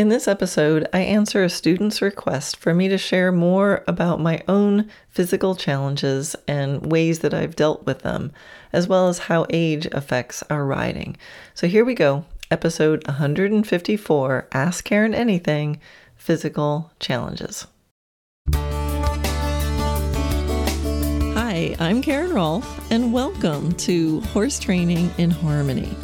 In this episode, I answer a student's request for me to share more about my own physical challenges and ways that I've dealt with them, as well as how age affects our riding. So here we go, episode 154 Ask Karen Anything Physical Challenges. Hi, I'm Karen Rohlf, and welcome to Horse Training in Harmony.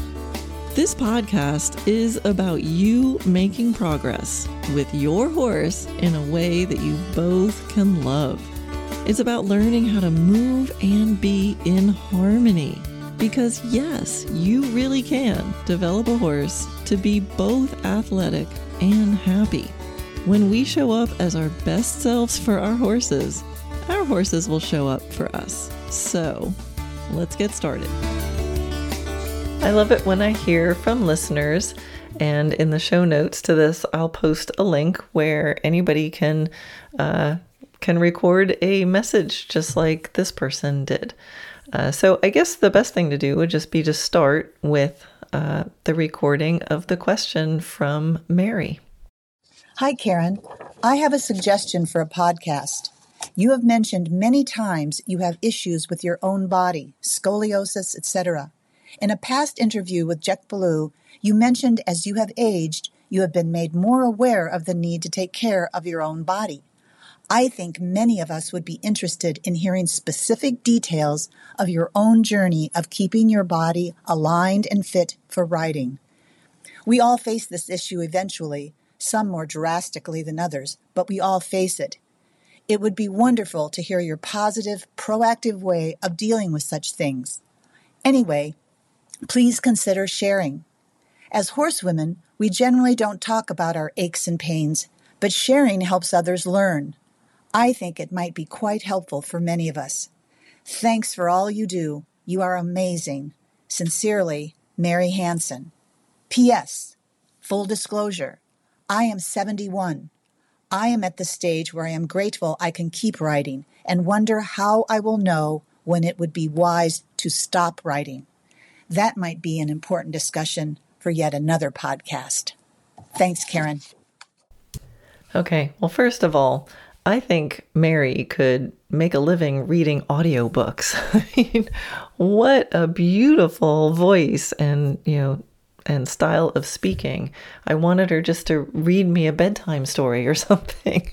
This podcast is about you making progress with your horse in a way that you both can love. It's about learning how to move and be in harmony. Because, yes, you really can develop a horse to be both athletic and happy. When we show up as our best selves for our horses, our horses will show up for us. So, let's get started. I love it when I hear from listeners. And in the show notes to this, I'll post a link where anybody can uh, can record a message just like this person did. Uh, so I guess the best thing to do would just be to start with uh, the recording of the question from Mary. Hi, Karen. I have a suggestion for a podcast. You have mentioned many times you have issues with your own body, scoliosis, etc. In a past interview with Jec Ballou, you mentioned as you have aged, you have been made more aware of the need to take care of your own body. I think many of us would be interested in hearing specific details of your own journey of keeping your body aligned and fit for riding. We all face this issue eventually, some more drastically than others, but we all face it. It would be wonderful to hear your positive, proactive way of dealing with such things. Anyway, please consider sharing. As horsewomen, we generally don't talk about our aches and pains, but sharing helps others learn. I think it might be quite helpful for many of us. Thanks for all you do. You are amazing. Sincerely, Mary Hanson. P.S. Full disclosure I am 71. I am at the stage where I am grateful I can keep writing and wonder how I will know when it would be wise to stop riding. That might be an important discussion for yet another podcast. Thanks, Karen. Okay, well, first of all, I think Mary could make a living reading audiobooks. I mean, what a beautiful voice and, you know, and style of speaking. I wanted her just to read me a bedtime story or something.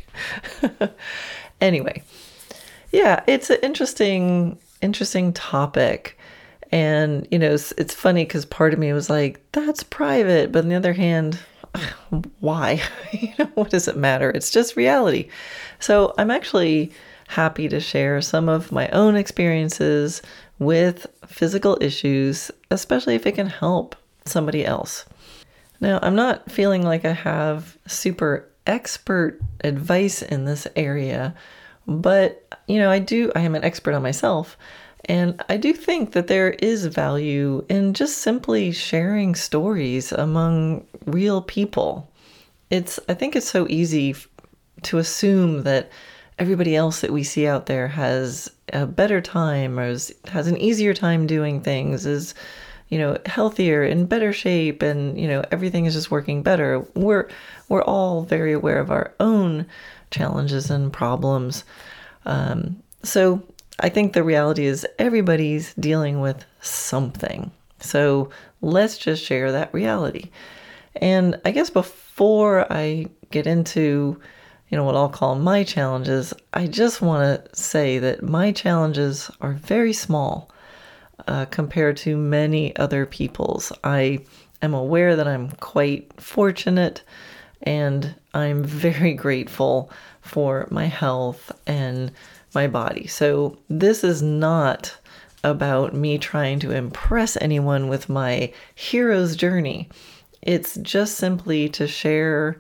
anyway, yeah, it's an interesting interesting topic. And, you know, it's, it's funny because part of me was like, that's private. But on the other hand, why? you know, what does it matter? It's just reality. So I'm actually happy to share some of my own experiences with physical issues, especially if it can help somebody else. Now, I'm not feeling like I have super expert advice in this area, but you know, I do, I am an expert on myself. And I do think that there is value in just simply sharing stories among real people. It's I think it's so easy to assume that everybody else that we see out there has a better time or is, has an easier time doing things is you know healthier in better shape and you know everything is just working better we're we're all very aware of our own challenges and problems um, so I think the reality is everybody's dealing with something. So let's just share that reality. And I guess before I get into, you know, what I'll call my challenges, I just want to say that my challenges are very small uh, compared to many other people's. I am aware that I'm quite fortunate and I'm very grateful for my health and my body. So this is not about me trying to impress anyone with my hero's journey. It's just simply to share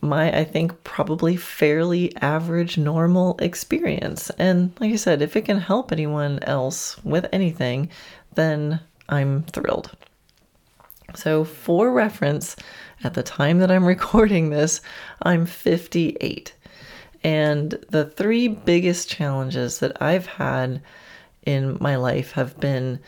my, I think, probably fairly average, normal experience. And like I said, if it can help anyone else with anything, then I'm thrilled. So, for reference, at the time that I'm recording this, I'm 58. And the three biggest challenges that I've had in my life have been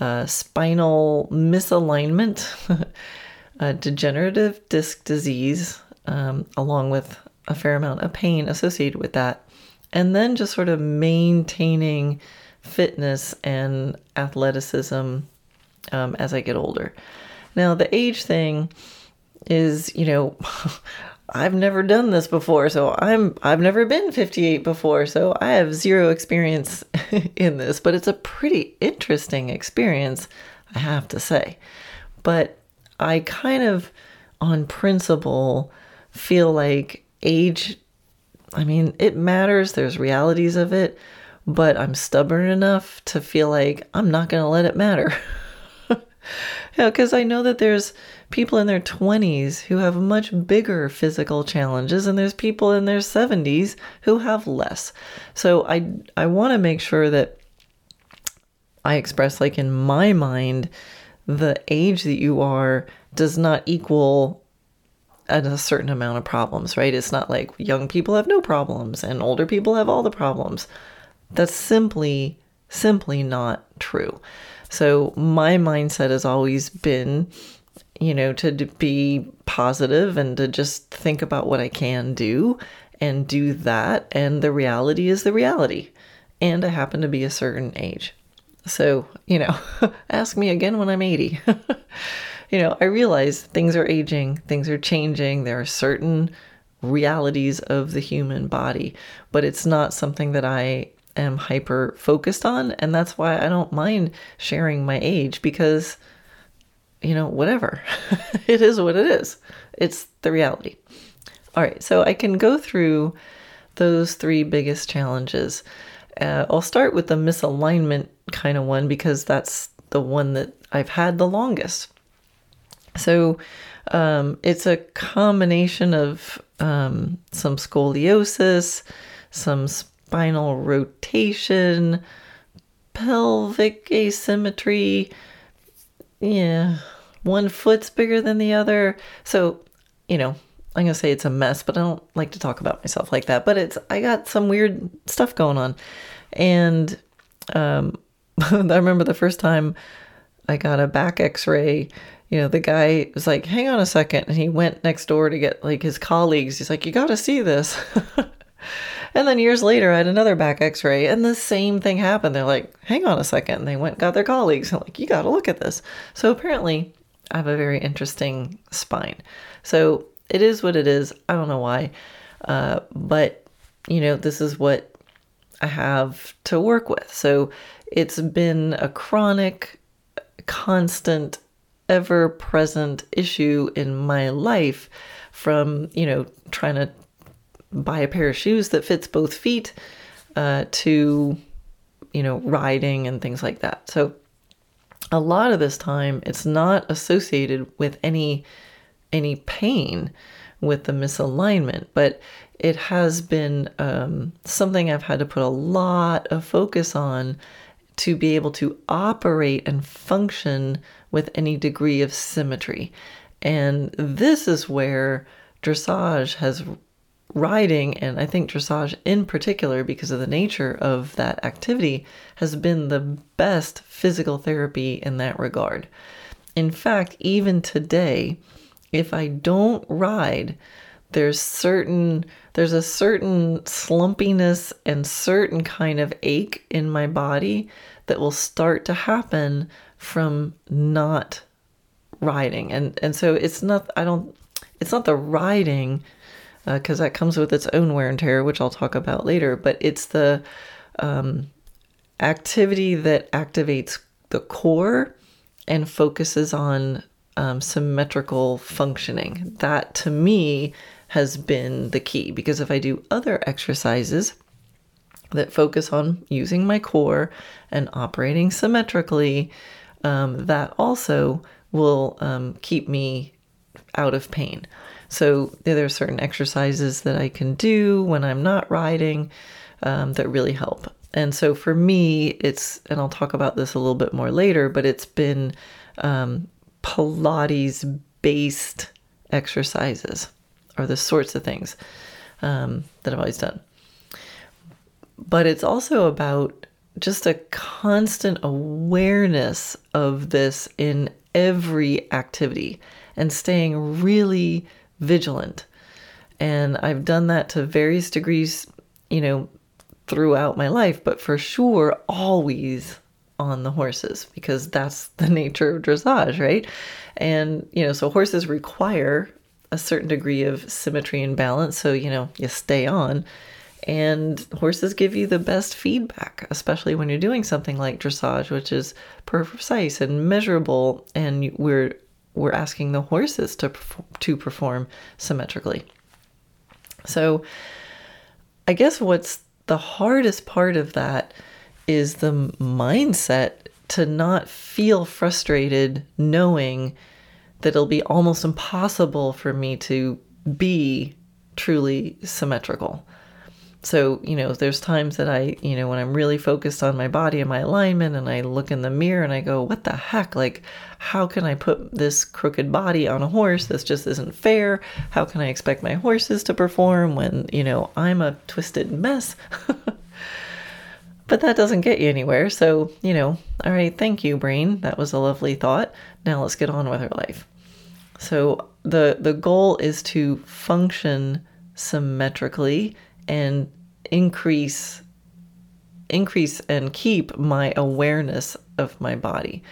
uh, spinal misalignment, uh, degenerative disc disease, um, along with a fair amount of pain associated with that, and then just sort of maintaining fitness and athleticism um, as I get older. Now, the age thing is, you know, I've never done this before, so I'm I've never been 58 before, so I have zero experience in this, but it's a pretty interesting experience, I have to say. But I kind of on principle feel like age I mean, it matters, there's realities of it, but I'm stubborn enough to feel like I'm not going to let it matter. yeah, because I know that there's people in their 20s who have much bigger physical challenges, and there's people in their 70s who have less. So I I want to make sure that I express, like in my mind, the age that you are does not equal a certain amount of problems, right? It's not like young people have no problems and older people have all the problems. That's simply, simply not true. So my mindset has always been, you know, to be positive and to just think about what I can do and do that. And the reality is the reality. And I happen to be a certain age. So, you know, ask me again when I'm 80. you know, I realize things are aging, things are changing. There are certain realities of the human body, but it's not something that I am hyper focused on. And that's why I don't mind sharing my age because, you know, whatever. it is what it is. It's the reality. All right. So I can go through those three biggest challenges. Uh, I'll start with the misalignment kind of one because that's the one that I've had the longest. So um, it's a combination of um, some scoliosis, some spinal rotation, pelvic asymmetry. Yeah, one foot's bigger than the other. So, you know, I'm going to say it's a mess, but I don't like to talk about myself like that. But it's, I got some weird stuff going on. And um, I remember the first time I got a back x ray, you know, the guy was like, hang on a second. And he went next door to get like his colleagues. He's like, you got to see this. And then years later, I had another back x ray, and the same thing happened. They're like, hang on a second. And they went got their colleagues. I'm like, you got to look at this. So apparently, I have a very interesting spine. So it is what it is. I don't know why. Uh, but, you know, this is what I have to work with. So it's been a chronic, constant, ever present issue in my life from, you know, trying to buy a pair of shoes that fits both feet uh, to you know riding and things like that. So a lot of this time it's not associated with any any pain with the misalignment but it has been um, something i've had to put a lot of focus on to be able to operate and function with any degree of symmetry. And this is where dressage has riding and I think dressage in particular because of the nature of that activity has been the best physical therapy in that regard. In fact, even today, if I don't ride, there's certain there's a certain slumpiness and certain kind of ache in my body that will start to happen from not riding. And and so it's not I don't it's not the riding because uh, that comes with its own wear and tear, which I'll talk about later. But it's the um, activity that activates the core and focuses on um, symmetrical functioning. That to me has been the key because if I do other exercises that focus on using my core and operating symmetrically, um, that also will um, keep me out of pain. So there are certain exercises that I can do when I'm not riding um, that really help. And so for me, it's, and I'll talk about this a little bit more later, but it's been um, Pilates based exercises or the sorts of things um, that I've always done. But it's also about just a constant awareness of this in every activity and staying really vigilant. And I've done that to various degrees, you know, throughout my life, but for sure, always on the horses because that's the nature of dressage, right? And, you know, so horses require a certain degree of symmetry and balance. So, you know, you stay on. And horses give you the best feedback, especially when you're doing something like dressage, which is precise and measurable, and we're we're asking the horses to to perform symmetrically. So, I guess what's the hardest part of that is the mindset to not feel frustrated knowing that it'll be almost impossible for me to be truly symmetrical. So, you know, there's times that I, you know, when I'm really focused on my body and my alignment and I look in the mirror and I go, what the heck? Like, how can I put this crooked body on a horse? This just isn't fair. How can I expect my horses to perform when, you know, I'm a twisted mess? but that doesn't get you anywhere. So, you know, all right, thank you, brain. That was a lovely thought. Now let's get on with our life. So, the the goal is to function symmetrically and increase increase and keep my awareness of my body.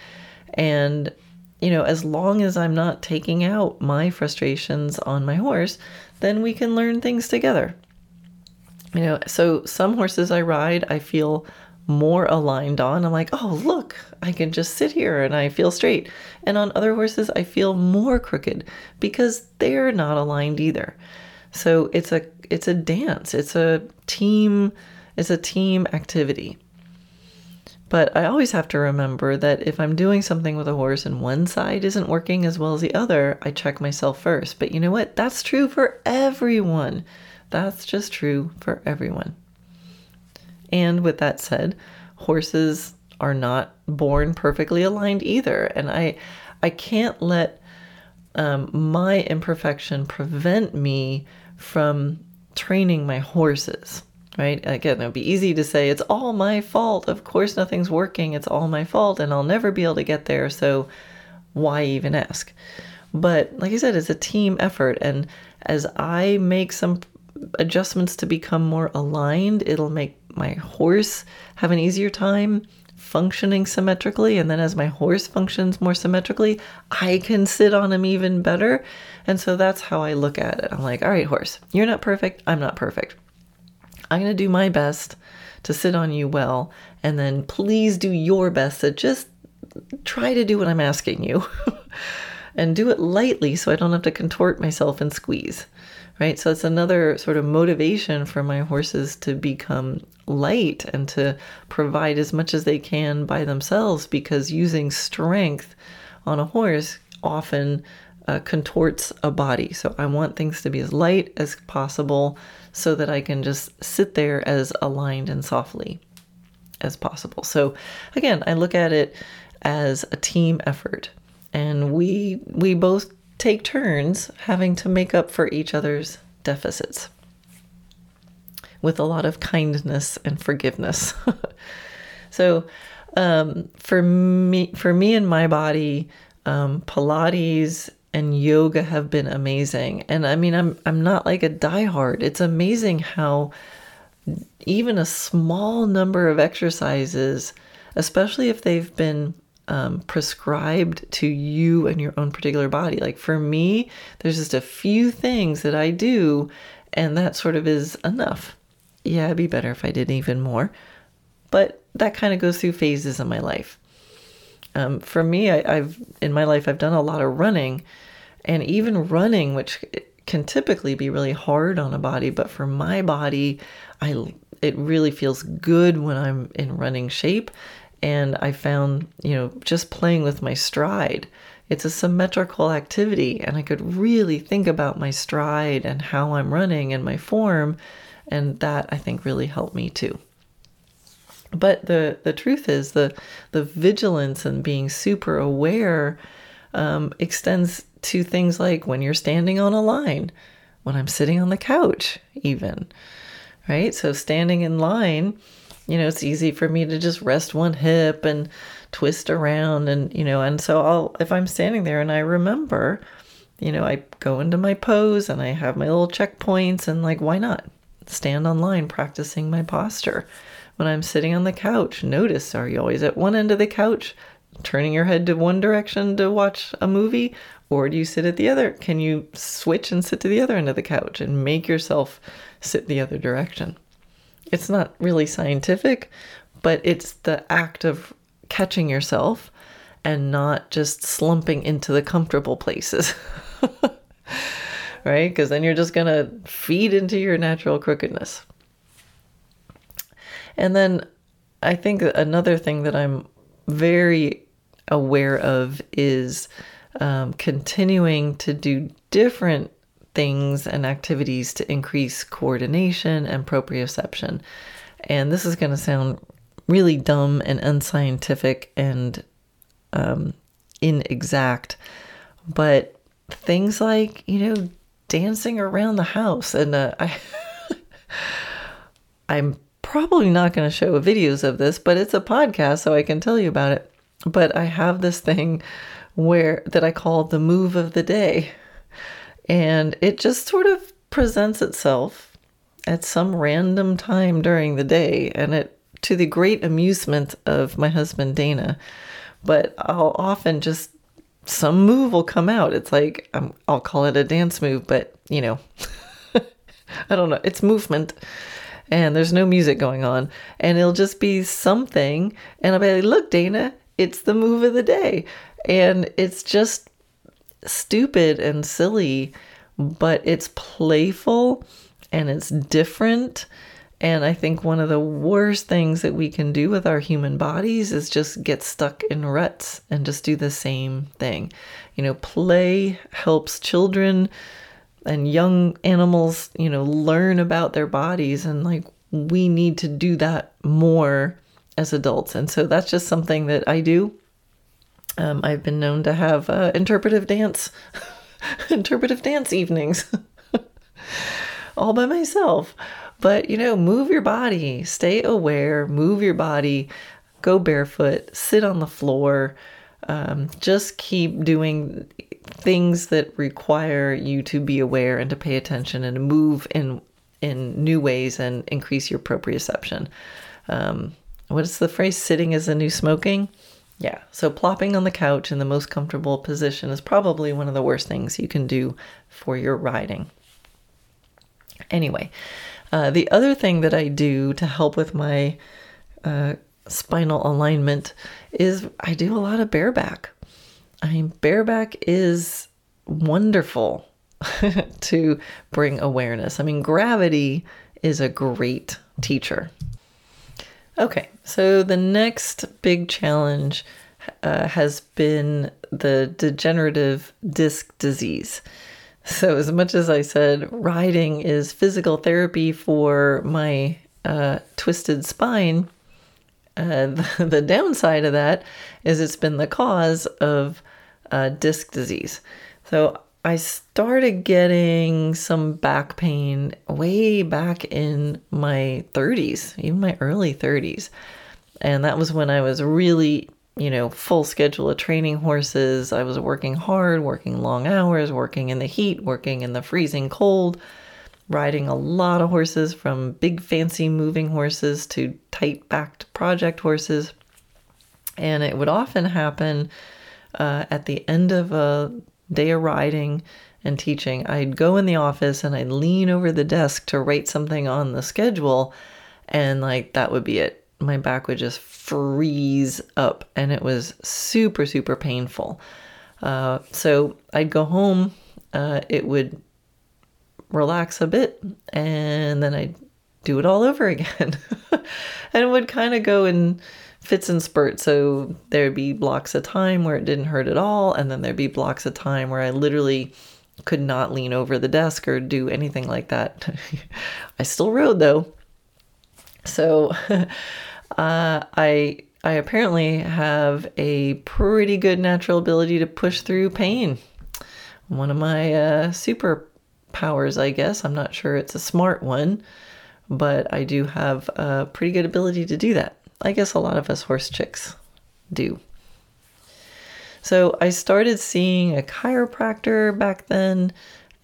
And you know, as long as I'm not taking out my frustrations on my horse, then we can learn things together. You know, so some horses I ride, I feel more aligned on. I'm like, oh, look, I can just sit here and I feel straight. And on other horses, I feel more crooked because they're not aligned either. So it's a it's a dance. It's a team it's a team activity. But I always have to remember that if I'm doing something with a horse and one side isn't working as well as the other, I check myself first. But you know what? That's true for everyone. That's just true for everyone. And with that said, horses are not born perfectly aligned either. And I I can't let um, my imperfection prevent me from training my horses, right? Again, it would be easy to say, it's all my fault. Of course, nothing's working. It's all my fault, and I'll never be able to get there. So, why even ask? But like I said, it's a team effort. And as I make some adjustments to become more aligned, it'll make my horse have an easier time functioning symmetrically. And then as my horse functions more symmetrically, I can sit on him even better. And so that's how I look at it. I'm like, all right, horse, you're not perfect. I'm not perfect. I'm going to do my best to sit on you well. And then please do your best to just try to do what I'm asking you and do it lightly so I don't have to contort myself and squeeze right? So it's another sort of motivation for my horses to become light and to provide as much as they can by themselves because using strength on a horse often uh, contorts a body. So I want things to be as light as possible so that I can just sit there as aligned and softly as possible. So again, I look at it as a team effort and we we both take turns having to make up for each other's deficits with a lot of kindness and forgiveness. so, um, for me, for me and my body, um, Pilates and yoga have been amazing. And I mean, I'm I'm not like a diehard. It's amazing how even a small number of exercises, especially if they've been um, prescribed to you and your own particular body. Like for me, there's just a few things that I do, and that sort of is enough. Yeah, it'd be better if I did even more, but that kind of goes through phases in my life. Um, for me, I, I've in my life I've done a lot of running, and even running, which can typically be really hard on a body, but for my body, I it really feels good when I'm in running shape and I found, you know, just playing with my stride, it's a symmetrical activity. And I could really think about my stride and how I'm running and my form. And that I think really helped me too. But the, the truth is the the vigilance and being super aware um, extends to things like when you're standing on a line, when I'm sitting on the couch, even, right? So standing in line, you know, it's easy for me to just rest one hip and twist around and, you know, and so I'll, if I'm standing there and I remember you know, I go into my pose and I have my little checkpoints and like why not? Stand online practicing my posture. When I'm sitting on the couch, notice are you always at one end of the couch, turning your head to one direction to watch a movie, or do you sit at the other? Can you switch and sit to the other end of the couch and make yourself sit the other direction? It's not really scientific, but it's the act of catching yourself and not just slumping into the comfortable places. right? Because then you're just going to feed into your natural crookedness. And then I think another thing that I'm very aware of is um, continuing to do different things and activities to increase coordination and proprioception. And this is going to sound really dumb and unscientific and um, inexact, but things like, you know, dancing around the house. And uh, I, I'm probably not going to show videos of this, but it's a podcast, so I can tell you about it. But I have this thing where that I call the move of the day. And it just sort of presents itself at some random time during the day and it to the great amusement of my husband Dana. But I'll often just some move will come out. It's like um, I'll call it a dance move, but you know, I don't know. It's movement, and there's no music going on, and it'll just be something. And I'll be like, "Look, Dana, it's the move of the day," and it's just stupid and silly, but it's playful and it's different and I think one of the worst things that we can do with our human bodies is just get stuck in ruts and just do the same thing. You know, play helps children and young animals, you know, learn about their bodies. And like, we need to do that more as adults. And so that's just something that I do. Um, I've been known to have uh, interpretive dance, interpretive dance evenings all by myself. But, you know, move your body, stay aware, move your body, go barefoot, sit on the floor. Um, just keep doing things that require you to be aware and to pay attention and to move in in new ways and increase your proprioception. Um, what is the phrase? Sitting is the new smoking. Yeah. So plopping on the couch in the most comfortable position is probably one of the worst things you can do for your riding. Anyway, uh, the other thing that I do to help with my uh, spinal alignment is I do a lot of bareback. I mean, bareback is wonderful to bring awareness. I mean, gravity is a great teacher. Okay, so the next big challenge uh, has been the degenerative disc disease. So, as much as I said riding is physical therapy for my uh, twisted spine, the, the, downside of that is it's been the cause of uh, disc disease. So, I started getting some back pain way back in my 30s, even my early 30s. And that was when I was really you know, full schedule of training horses. I was working hard, working long hours, working in the heat, working in the freezing cold, riding a lot of horses from big fancy moving horses to tight backed project horses. And it would often happen uh, at the end of a day of riding and teaching. I'd go in the office and I'd lean over the desk to write something on the schedule, and like that would be it my back would just freeze up and it was super, super painful. Uh, so I'd go home, uh, it would relax a bit, and then I'd do it all over again. and it would kind of go in fits and spurts. So there'd be blocks of time where it didn't hurt at all, and then there'd be blocks of time where I literally could not lean over the desk or do anything like that. I still rode though. So uh, I I apparently have a pretty good natural ability to push through pain. One of my uh, superpowers, I guess. I'm not sure it's a smart one, but I do have a pretty good ability to do that. I guess a lot of us horse chicks do. So I started seeing a chiropractor back then,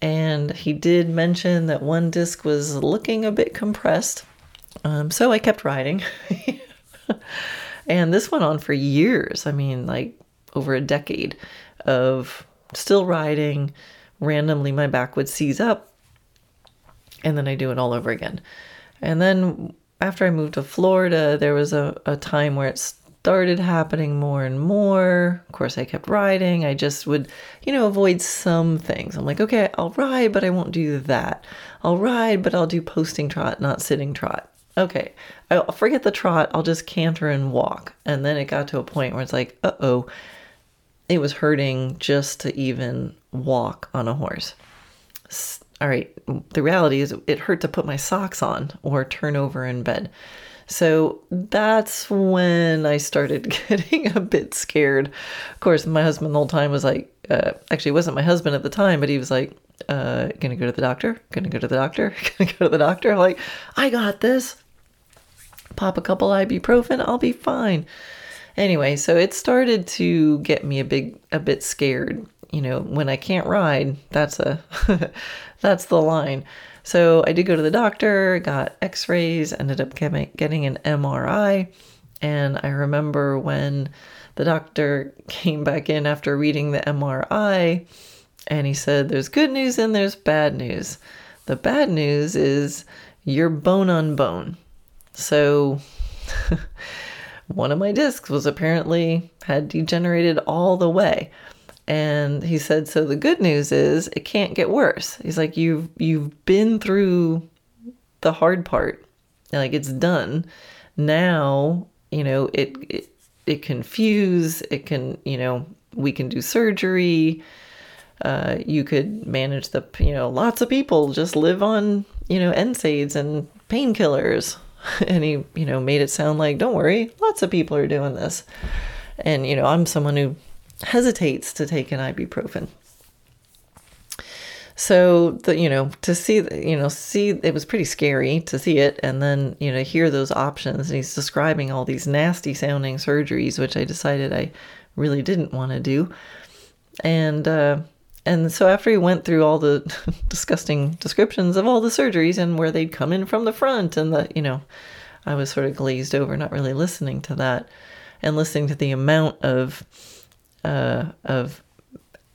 and he did mention that one disc was looking a bit compressed. Um, so I kept riding. and this went on for years. I mean, like over a decade of still riding. Randomly, my back would seize up, and then I do it all over again. And then after I moved to Florida, there was a, a time where it started happening more and more. Of course, I kept riding. I just would, you know, avoid some things. I'm like, okay, I'll ride, but I won't do that. I'll ride, but I'll do posting trot, not sitting trot. Okay, I'll forget the trot. I'll just canter and walk. And then it got to a point where it's like, uh oh, it was hurting just to even walk on a horse. All right, the reality is it hurt to put my socks on or turn over in bed. So that's when I started getting a bit scared. Of course, my husband the whole time was like, uh, actually, it wasn't my husband at the time, but he was like, uh, gonna go to the doctor, gonna go to the doctor, gonna go to the doctor. I'm like, I got this. Pop a couple ibuprofen, I'll be fine. Anyway, so it started to get me a big a bit scared. You know, when I can't ride, that's a that's the line. So I did go to the doctor, got x-rays, ended up getting an MRI, and I remember when the doctor came back in after reading the MRI and he said there's good news and there's bad news. The bad news is you're bone on bone. So one of my discs was apparently had degenerated all the way. And he said, so the good news is it can't get worse. He's like, you've you've been through the hard part. Like it's done. Now, you know, it it, it can fuse, it can, you know, we can do surgery. Uh, you could manage the, you know, lots of people just live on, you know, NSAIDs and painkillers and he, you know, made it sound like, don't worry, lots of people are doing this. And, you know, I'm someone who hesitates to take an ibuprofen. So the you know to see you know see it was pretty scary to see it and then you know hear those options and he's describing all these nasty sounding surgeries which I decided I really didn't want to do and uh, and so after he went through all the disgusting descriptions of all the surgeries and where they'd come in from the front and the, you know, I was sort of glazed over, not really listening to that and listening to the amount of, uh, of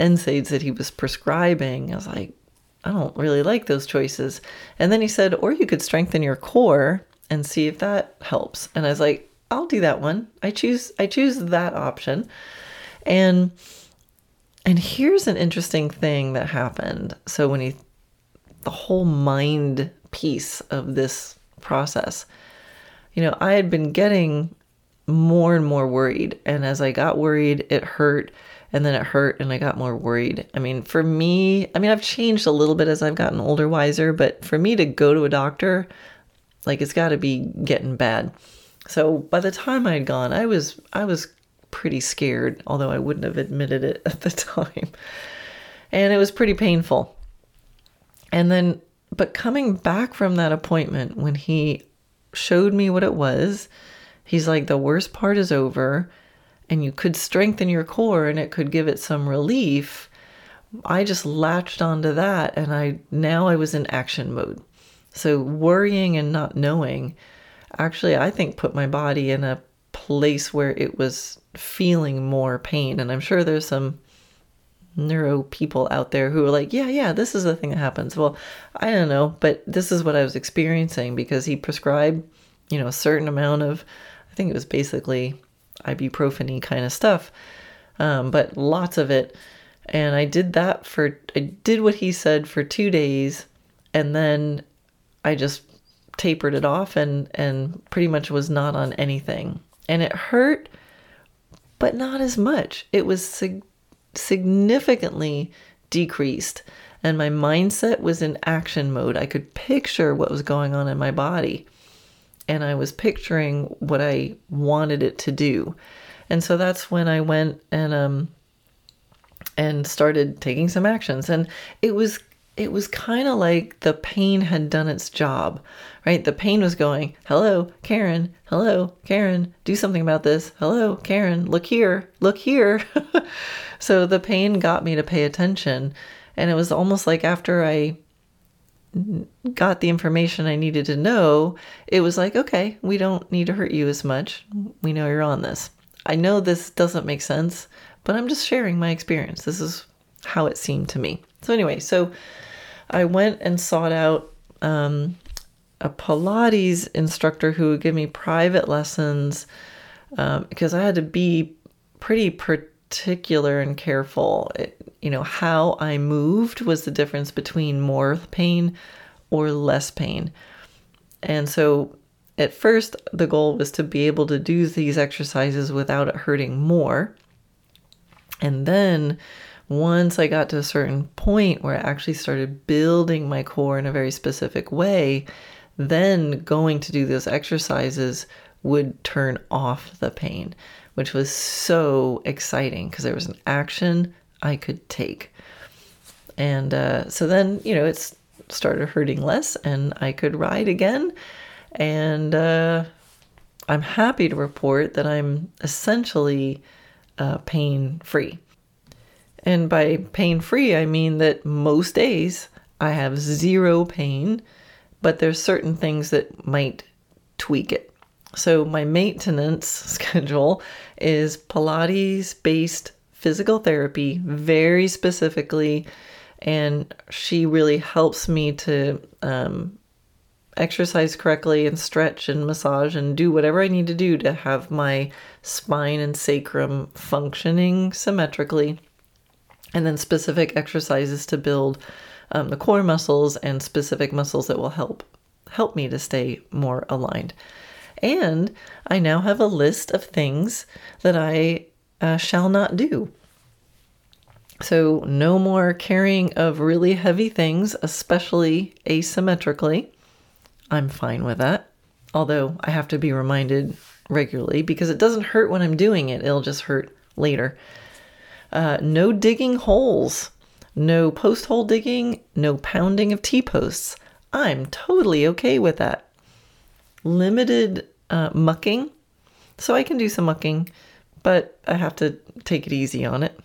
NSAIDs that he was prescribing. I was like, I don't really like those choices. And then he said, or you could strengthen your core and see if that helps. And I was like, I'll do that one. I choose, I choose that option. And, and here's an interesting thing that happened. So when he, the whole mind piece of this process, you know, I had been getting more and more worried. And as I got worried, it hurt. And then it hurt and I got more worried. I mean, for me, I mean, I've changed a little bit as I've gotten older, wiser, but for me to go to a doctor, like it's got to be getting bad. So by the time I had gone, I was I was pretty scared, although I wouldn't have admitted it at the time. And it was pretty painful. And then, but coming back from that appointment, when he showed me what it was, he's like, the worst part is over, and you could strengthen your core and it could give it some relief. I just latched onto that, and I now I was in action mode. So worrying and not knowing actually, I think, put my body in a place where it was feeling more pain. And I'm sure there's some neuro people out there who are like, yeah, yeah, this is the thing that happens. Well, I don't know, but this is what I was experiencing because he prescribed, you know, a certain amount of, I think it was basically ibuprofen kind of stuff, um, but lots of it. And I did that for, I did what he said for two days. And then I just tapered it off and, and pretty much was not on anything. And it hurt but not as much. It was sig- significantly decreased, and my mindset was in action mode. I could picture what was going on in my body, and I was picturing what I wanted it to do. And so that's when I went and um and started taking some actions and it was it was kind of like the pain had done its job, right? The pain was going, Hello, Karen. Hello, Karen. Do something about this. Hello, Karen. Look here. Look here. so the pain got me to pay attention. And it was almost like after I got the information I needed to know, it was like, okay, we don't need to hurt you as much. We know you're on this. I know this doesn't make sense, but I'm just sharing my experience. This is how it seemed to me. So, anyway, so I went and sought out um, a Pilates instructor who would give me private lessons um, because I had to be pretty particular and careful. It, you know, how I moved was the difference between more pain or less pain. And so at first, the goal was to be able to do these exercises without it hurting more. And then once I got to a certain point where I actually started building my core in a very specific way, then going to do those exercises would turn off the pain, which was so exciting because there was an action I could take. And uh, so then, you know, it started hurting less and I could ride again. And uh, I'm happy to report that I'm essentially uh, pain free. And by pain free, I mean that most days I have zero pain, but there's certain things that might tweak it. So my maintenance schedule is Pilates based physical therapy very specifically, and she really helps me to um, exercise correctly and stretch and massage and do whatever I need to do to have my spine and sacrum functioning symmetrically and then specific exercises to build um, the core muscles and specific muscles that will help help me to stay more aligned. And I now have a list of things that I uh, shall not do. So, no more carrying of really heavy things, especially asymmetrically. I'm fine with that. Although I have to be reminded regularly because it doesn't hurt when I'm doing it, it'll just hurt later. Uh, no digging holes, no post hole digging, no pounding of T posts. I'm totally okay with that. Limited uh, mucking, so I can do some mucking, but I have to take it easy on it.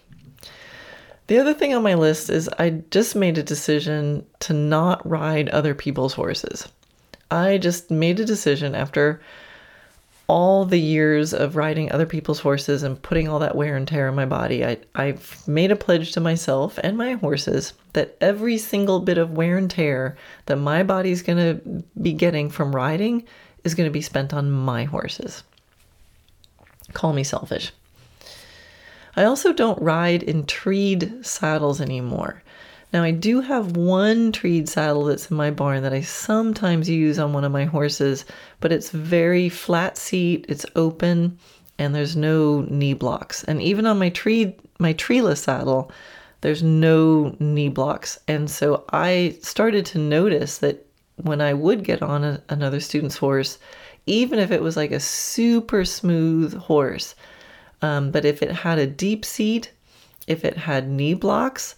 The other thing on my list is I just made a decision to not ride other people's horses. I just made a decision after all the years of riding other people's horses and putting all that wear and tear on my body, I, I've made a pledge to myself and my horses that every single bit of wear and tear that my body's going to be getting from riding is going to be spent on my horses. Call me selfish. I also don't ride in treed saddles anymore. Now, I do have one treed saddle that's in my barn that I sometimes use on one of my horses, but it's very flat seat, it's open, and there's no knee blocks. And even on my tree my treeless saddle, there's no knee blocks. And so I started to notice that when I would get on a, another student's horse, even if it was like a super smooth horse, um, but if it had a deep seat, if it had knee blocks,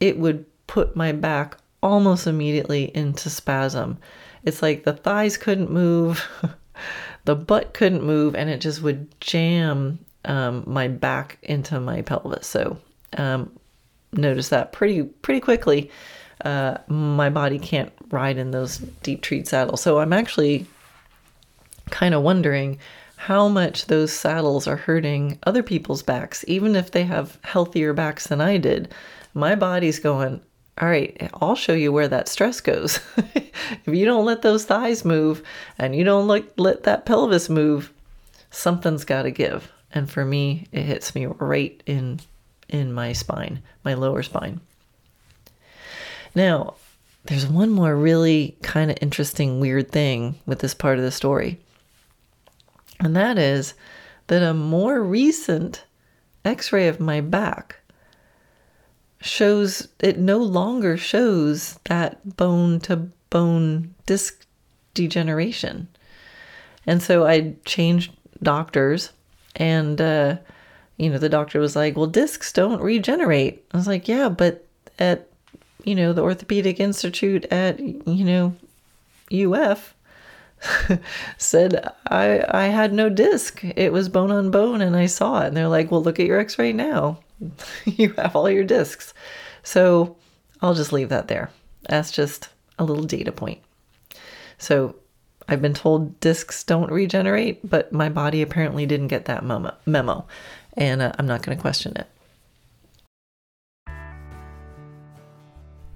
it would put my back almost immediately into spasm. It's like the thighs couldn't move, the butt couldn't move, and it just would jam um, my back into my pelvis. So um, notice that pretty pretty quickly. Uh, my body can't ride in those deep treed saddles. So I'm actually kind of wondering how much those saddles are hurting other people's backs, even if they have healthier backs than I did my body's going, all right, I'll show you where that stress goes. if you don't let those thighs move and you don't let, let that pelvis move, something's got to give. And for me, it hits me right in in my spine, my lower spine. Now, there's one more really kind of interesting, weird thing with this part of the story. And that is that a more recent x ray of my back shows it no longer shows that bone to bone disc degeneration. And so I changed doctors and uh, you know the doctor was like, "Well, discs don't regenerate." I was like, "Yeah, but at you know, the Orthopedic Institute at, you know, UF said I I had no disc. It was bone on bone and I saw it. And they're like, "Well, look at your x-ray now. you have all your discs. So, I'll just leave that there. That's just a little data point. So, I've been told discs don't regenerate, but my body apparently didn't get that memo, and uh, I'm not going to question it.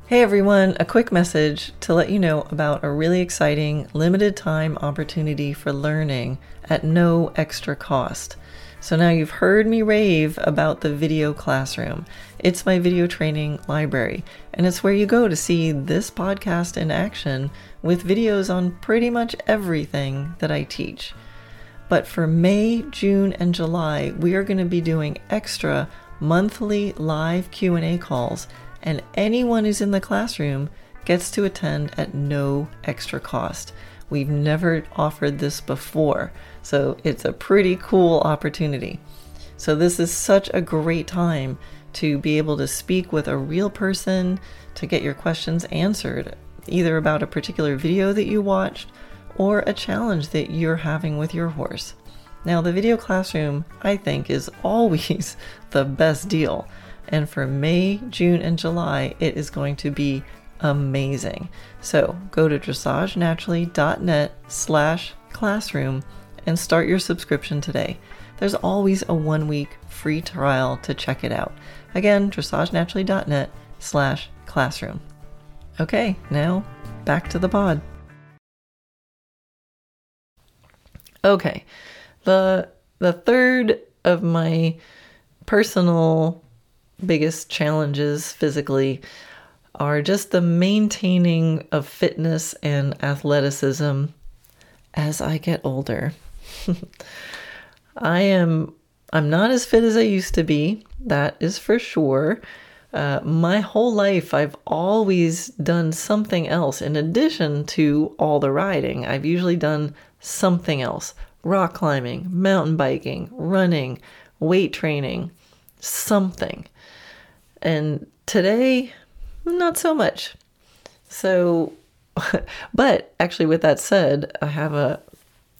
Hey everyone, a quick message to let you know about a really exciting limited time opportunity for learning at no extra cost. So now you've heard me rave about the video classroom. It's my video training library, and it's where you go to see this podcast in action with videos on pretty much everything that I teach. But for May, June, and July, we are going to be doing extra monthly live Q&A calls and anyone who's in the classroom gets to attend at no extra cost. We've never offered this before, so it's a pretty cool opportunity. So, this is such a great time to be able to speak with a real person, to get your questions answered, either about a particular video that you watched or a challenge that you're having with your horse. Now, the video classroom, I think, is always the best deal and for May, June, and July, it is going to be amazing. So go to dressagenaturally.net slash classroom and start your subscription today. There's always a one week free trial to check it out. Again, dressagenaturally.net slash classroom. Okay, now back to the pod. Okay, the the third of my personal biggest challenges physically are just the maintaining of fitness and athleticism as I get older. I am I'm not as fit as I used to be, that is for sure. Uh, my whole life, I've always done something else in addition to all the riding. I've usually done something else rock climbing, mountain biking, running, weight training, something. And today, not so much. So, but actually, with that said, I have a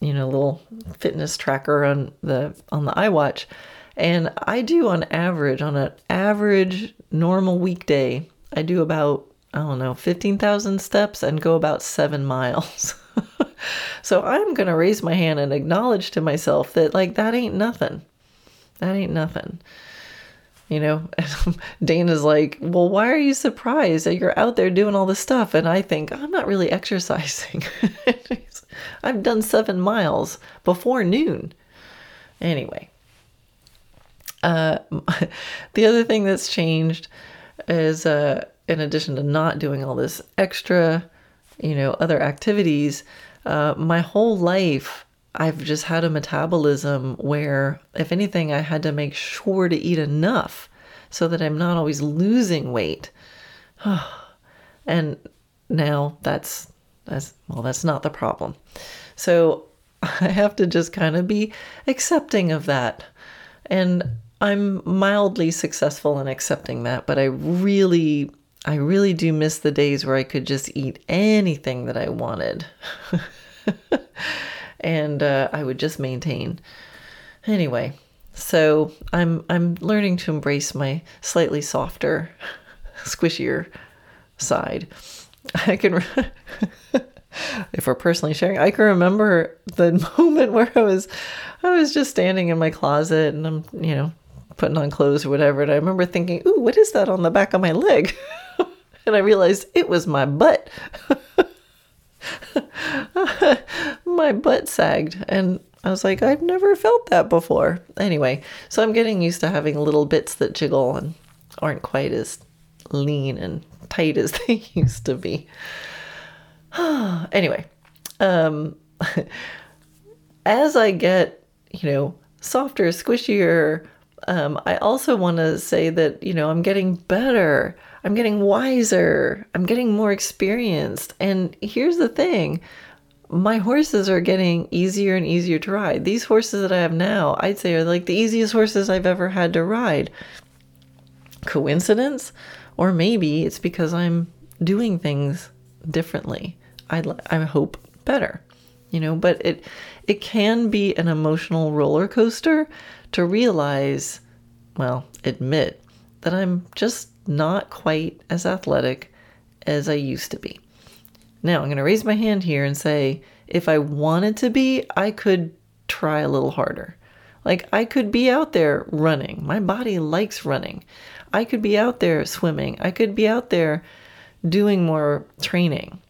you know little fitness tracker on the on the iWatch, and I do on average on an average normal weekday, I do about I don't know fifteen thousand steps and go about seven miles. so I'm gonna raise my hand and acknowledge to myself that like that ain't nothing. That ain't nothing you know? Dana's like well why are you surprised that you're out there doing all this stuff? And i think i'm not really exercising. I've done seven miles before noon. Anyway uh, the other thing that's changed is uh, in addition to not doing all this extra you know other activities uh, my whole life I've just had a metabolism where, if anything, I had to make sure to eat enough so that I'm not always losing weight. and now that's that's well, that's not the problem. So I have to just kind of be accepting of that. And I'm mildly successful in accepting that, but I really I really do miss the days where I could just eat anything that I wanted. and uh, I would just maintain. Anyway, so I'm I'm learning to embrace my slightly softer, squishier side. I can, if we're personally sharing, I can remember the moment where I was, I was just standing in my closet and I'm, you know, putting on clothes or whatever, and I remember thinking, "Ooh, what is that on the back of my leg?" and I realized it was my butt. my butt sagged and I was like, I've never felt that before. Anyway, so I'm getting used to having little bits that jiggle and aren't quite as lean and tight as they used to be. anyway, um, as I get, you know, softer, squishier, um, I also want to say that, you know, I'm getting better. I'm getting wiser. I'm getting more experienced. And here's the thing my horses are getting easier and easier to ride. These horses that I have now, I'd say, are like the easiest horses I've ever had to ride. Coincidence? Or maybe it's because I'm doing things differently. I, I hope better, you know, but it, it can be an emotional roller coaster to realize, well, admit that I'm just not quite as athletic as I used to be. Now, I'm going to raise my hand here and say if I wanted to be, I could try a little harder. Like, I could be out there running. My body likes running. I could be out there swimming. I could be out there doing more training.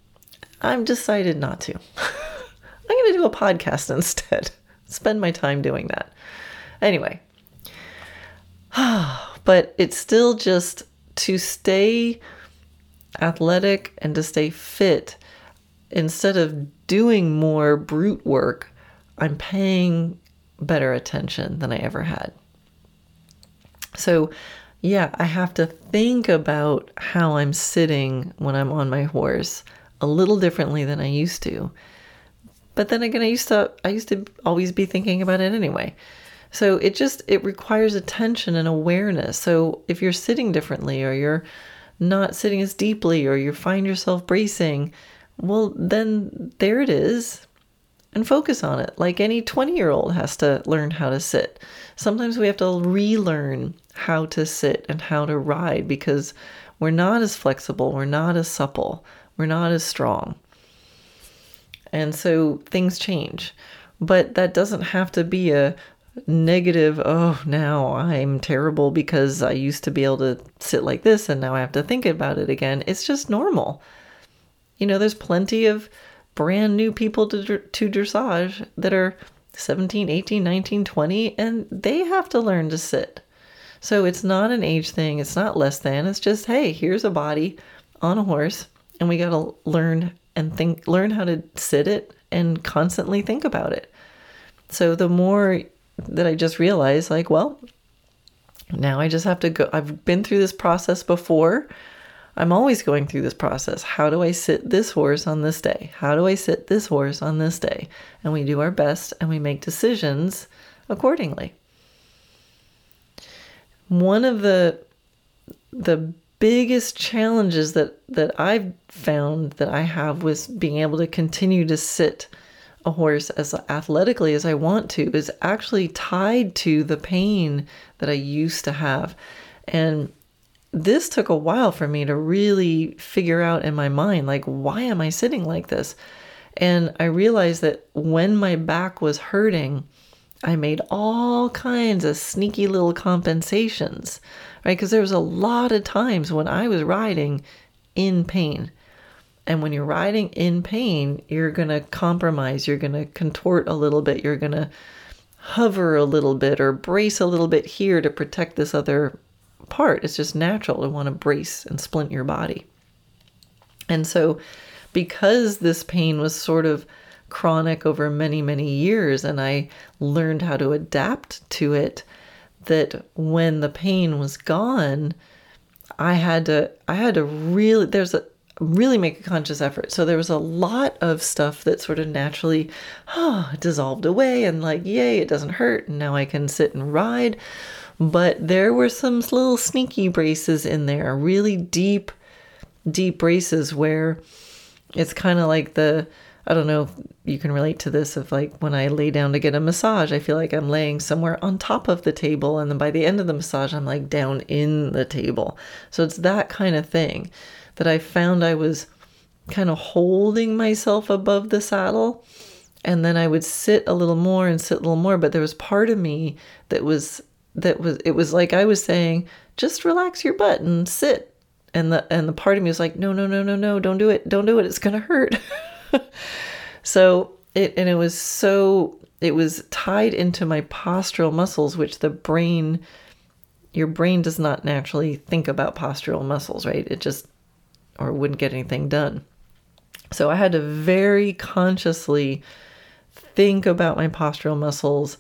I've decided not to. I'm going to do a podcast instead. Spend my time doing that. Anyway, but it's still just to stay athletic and to stay fit instead of doing more brute work, I'm paying better attention than I ever had. So, yeah, I have to think about how I'm sitting when I'm on my horse a little differently than I used to. But then again, I used to I used to always be thinking about it anyway. So it just it requires attention and awareness. So if you're sitting differently or you're not sitting as deeply or you find yourself bracing, well, then there it is and focus on it. Like any 20 year old has to learn how to sit. Sometimes we have to relearn how to sit and how to ride because we're not as flexible, we're not as supple, we're not as strong. And so things change. But that doesn't have to be a negative, oh, now I'm terrible because I used to be able to sit like this and now I have to think about it again. It's just normal. You know, there's plenty of brand new people to, to dressage that are 17, 18, 19, 20, and they have to learn to sit. So it's not an age thing, it's not less than, it's just, hey, here's a body on a horse, and we got to learn and think, learn how to sit it and constantly think about it. So the more that I just realized, like, well, now I just have to go, I've been through this process before. I'm always going through this process. How do I sit this horse on this day? How do I sit this horse on this day? And we do our best and we make decisions accordingly. One of the the biggest challenges that that I've found that I have was being able to continue to sit a horse as athletically as I want to is actually tied to the pain that I used to have. And this took a while for me to really figure out in my mind like why am I sitting like this? And I realized that when my back was hurting, I made all kinds of sneaky little compensations, right? Because there was a lot of times when I was riding in pain. And when you're riding in pain, you're going to compromise, you're going to contort a little bit, you're going to hover a little bit or brace a little bit here to protect this other part. It's just natural to want to brace and splint your body. And so, because this pain was sort of chronic over many, many years, and I learned how to adapt to it, that when the pain was gone, I had to, I had to really, there's a, really make a conscious effort. So there was a lot of stuff that sort of naturally oh, dissolved away and like, yay, it doesn't hurt. And now I can sit and ride. But there were some little sneaky braces in there, really deep, deep braces where it's kind of like the, I don't know if you can relate to this of like when I lay down to get a massage, I feel like I'm laying somewhere on top of the table. And then by the end of the massage, I'm like down in the table. So it's that kind of thing that I found I was kind of holding myself above the saddle. And then I would sit a little more and sit a little more. But there was part of me that was that was it was like I was saying, just relax your butt and sit. And the and the part of me was like, no, no, no, no, no, don't do it, don't do it, it's gonna hurt. so it and it was so it was tied into my postural muscles, which the brain your brain does not naturally think about postural muscles, right? It just or wouldn't get anything done. So I had to very consciously think about my postural muscles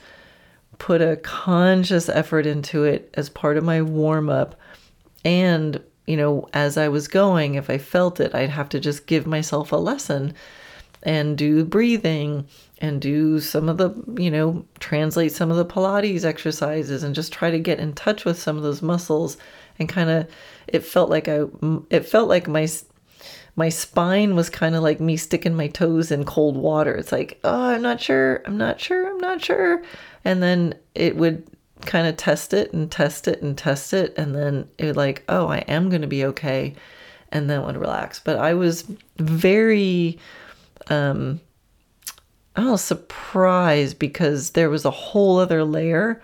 put a conscious effort into it as part of my warm up. And, you know, as I was going, if I felt it, I'd have to just give myself a lesson and do breathing and do some of the, you know, translate some of the Pilates exercises and just try to get in touch with some of those muscles and kind of it felt like I it felt like my my spine was kind of like me sticking my toes in cold water. It's like, oh, I'm not sure, I'm not sure, I'm not sure. And then it would kind of test it and test it and test it. And then it would like, oh, I am going to be okay. And then would relax. But I was very, um, I was surprised because there was a whole other layer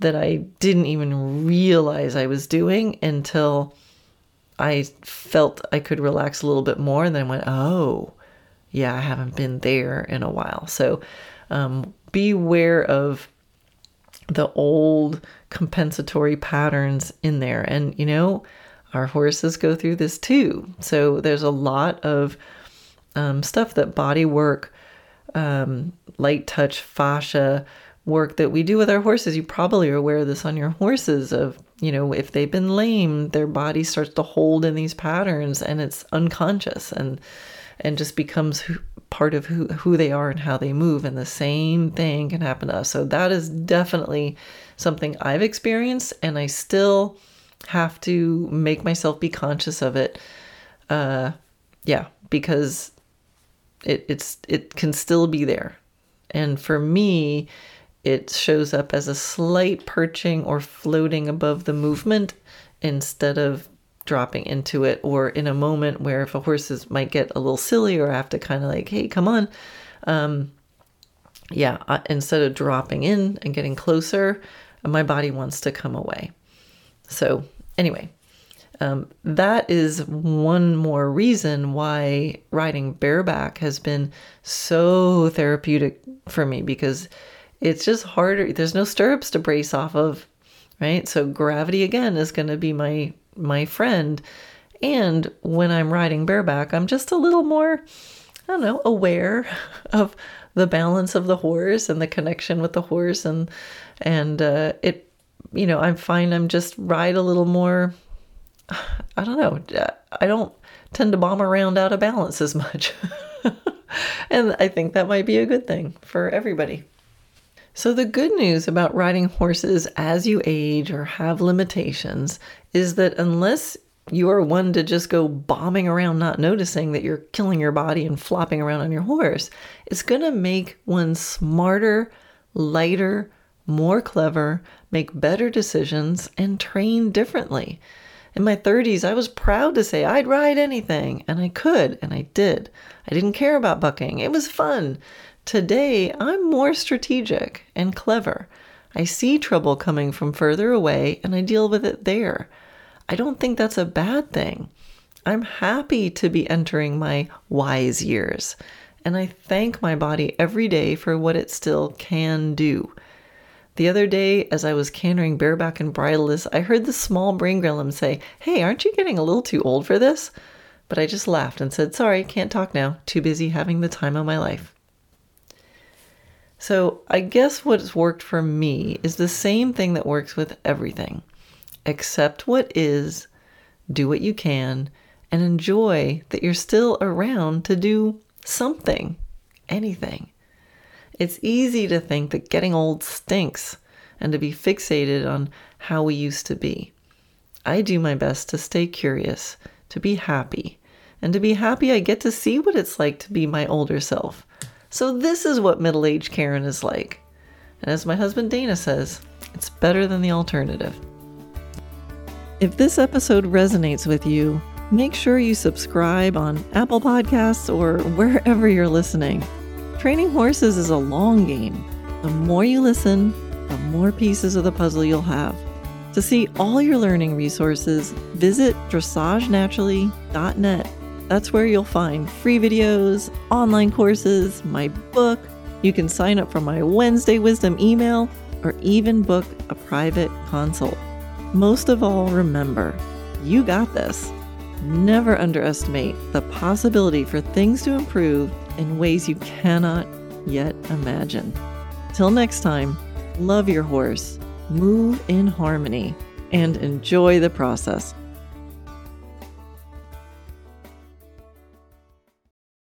that I didn't even realize I was doing until I felt I could relax a little bit more. And then went, oh, yeah, I haven't been there in a while. So um, beware of the old compensatory patterns in there. And, you know, our horses go through this too. So there's a lot of um, stuff that body work, um, light touch, fascia work that we do with our horses. You probably are aware of this on your horses of, you know, if they've been lame, their body starts to hold in these patterns and it's unconscious and and just becomes who, part of who, who they are and how they move. And the same thing can happen to us. So that is definitely something I've experienced and I still have to make myself be conscious of it. Uh, yeah, because it, it's it can still be there. And for me, it shows up as a slight perching or floating above the movement instead of dropping into it or in a moment where if a horse is, might get a little silly or have to kind of like hey come on um, yeah I, instead of dropping in and getting closer my body wants to come away. So anyway um, that is one more reason why riding bareback has been so therapeutic for me because it's just harder. There's no stirrups to brace off of, right? So gravity again is going to be my my friend. And when I'm riding bareback, I'm just a little more, I don't know, aware of the balance of the horse and the connection with the horse, and and uh, it, you know, I find I'm just ride a little more. I don't know. I don't tend to bomb around out of balance as much. and I think that might be a good thing for everybody. So, the good news about riding horses as you age or have limitations is that unless you are one to just go bombing around not noticing that you're killing your body and flopping around on your horse, it's going to make one smarter, lighter, more clever, make better decisions, and train differently. In my 30s, I was proud to say I'd ride anything, and I could, and I did. I didn't care about bucking, it was fun. Today, I'm more strategic and clever. I see trouble coming from further away and I deal with it there. I don't think that's a bad thing. I'm happy to be entering my wise years, and I thank my body every day for what it still can do. The other day, as I was cantering bareback and bridleless, I heard the small brain gremlin say, Hey, aren't you getting a little too old for this? But I just laughed and said, Sorry, can't talk now. Too busy having the time of my life. So I guess what's worked for me is the same thing that works with everything. Accept what is, do what you can, and enjoy that you're still around to do something, anything. It's easy to think that getting old stinks and to be fixated on how we used to be. I do my best to stay curious, to be happy, and to be happy I get to see what it's like to be my older self so, this is what middle aged Karen is like. And as my husband Dana says, it's better than the alternative. If this episode resonates with you, make sure you subscribe on Apple Podcasts or wherever you're listening. Training horses is a long game. The more you listen, the more pieces of the puzzle you'll have. To see all your learning resources, visit dressagenaturally.net that's where you'll find free videos, online courses, my book. You can sign up for my Wednesday Wisdom email or even book a private consult. Most of all, remember, you got this. Never underestimate the possibility for things to improve in ways you cannot yet imagine. Till next time, love your horse, move in harmony, and enjoy the process.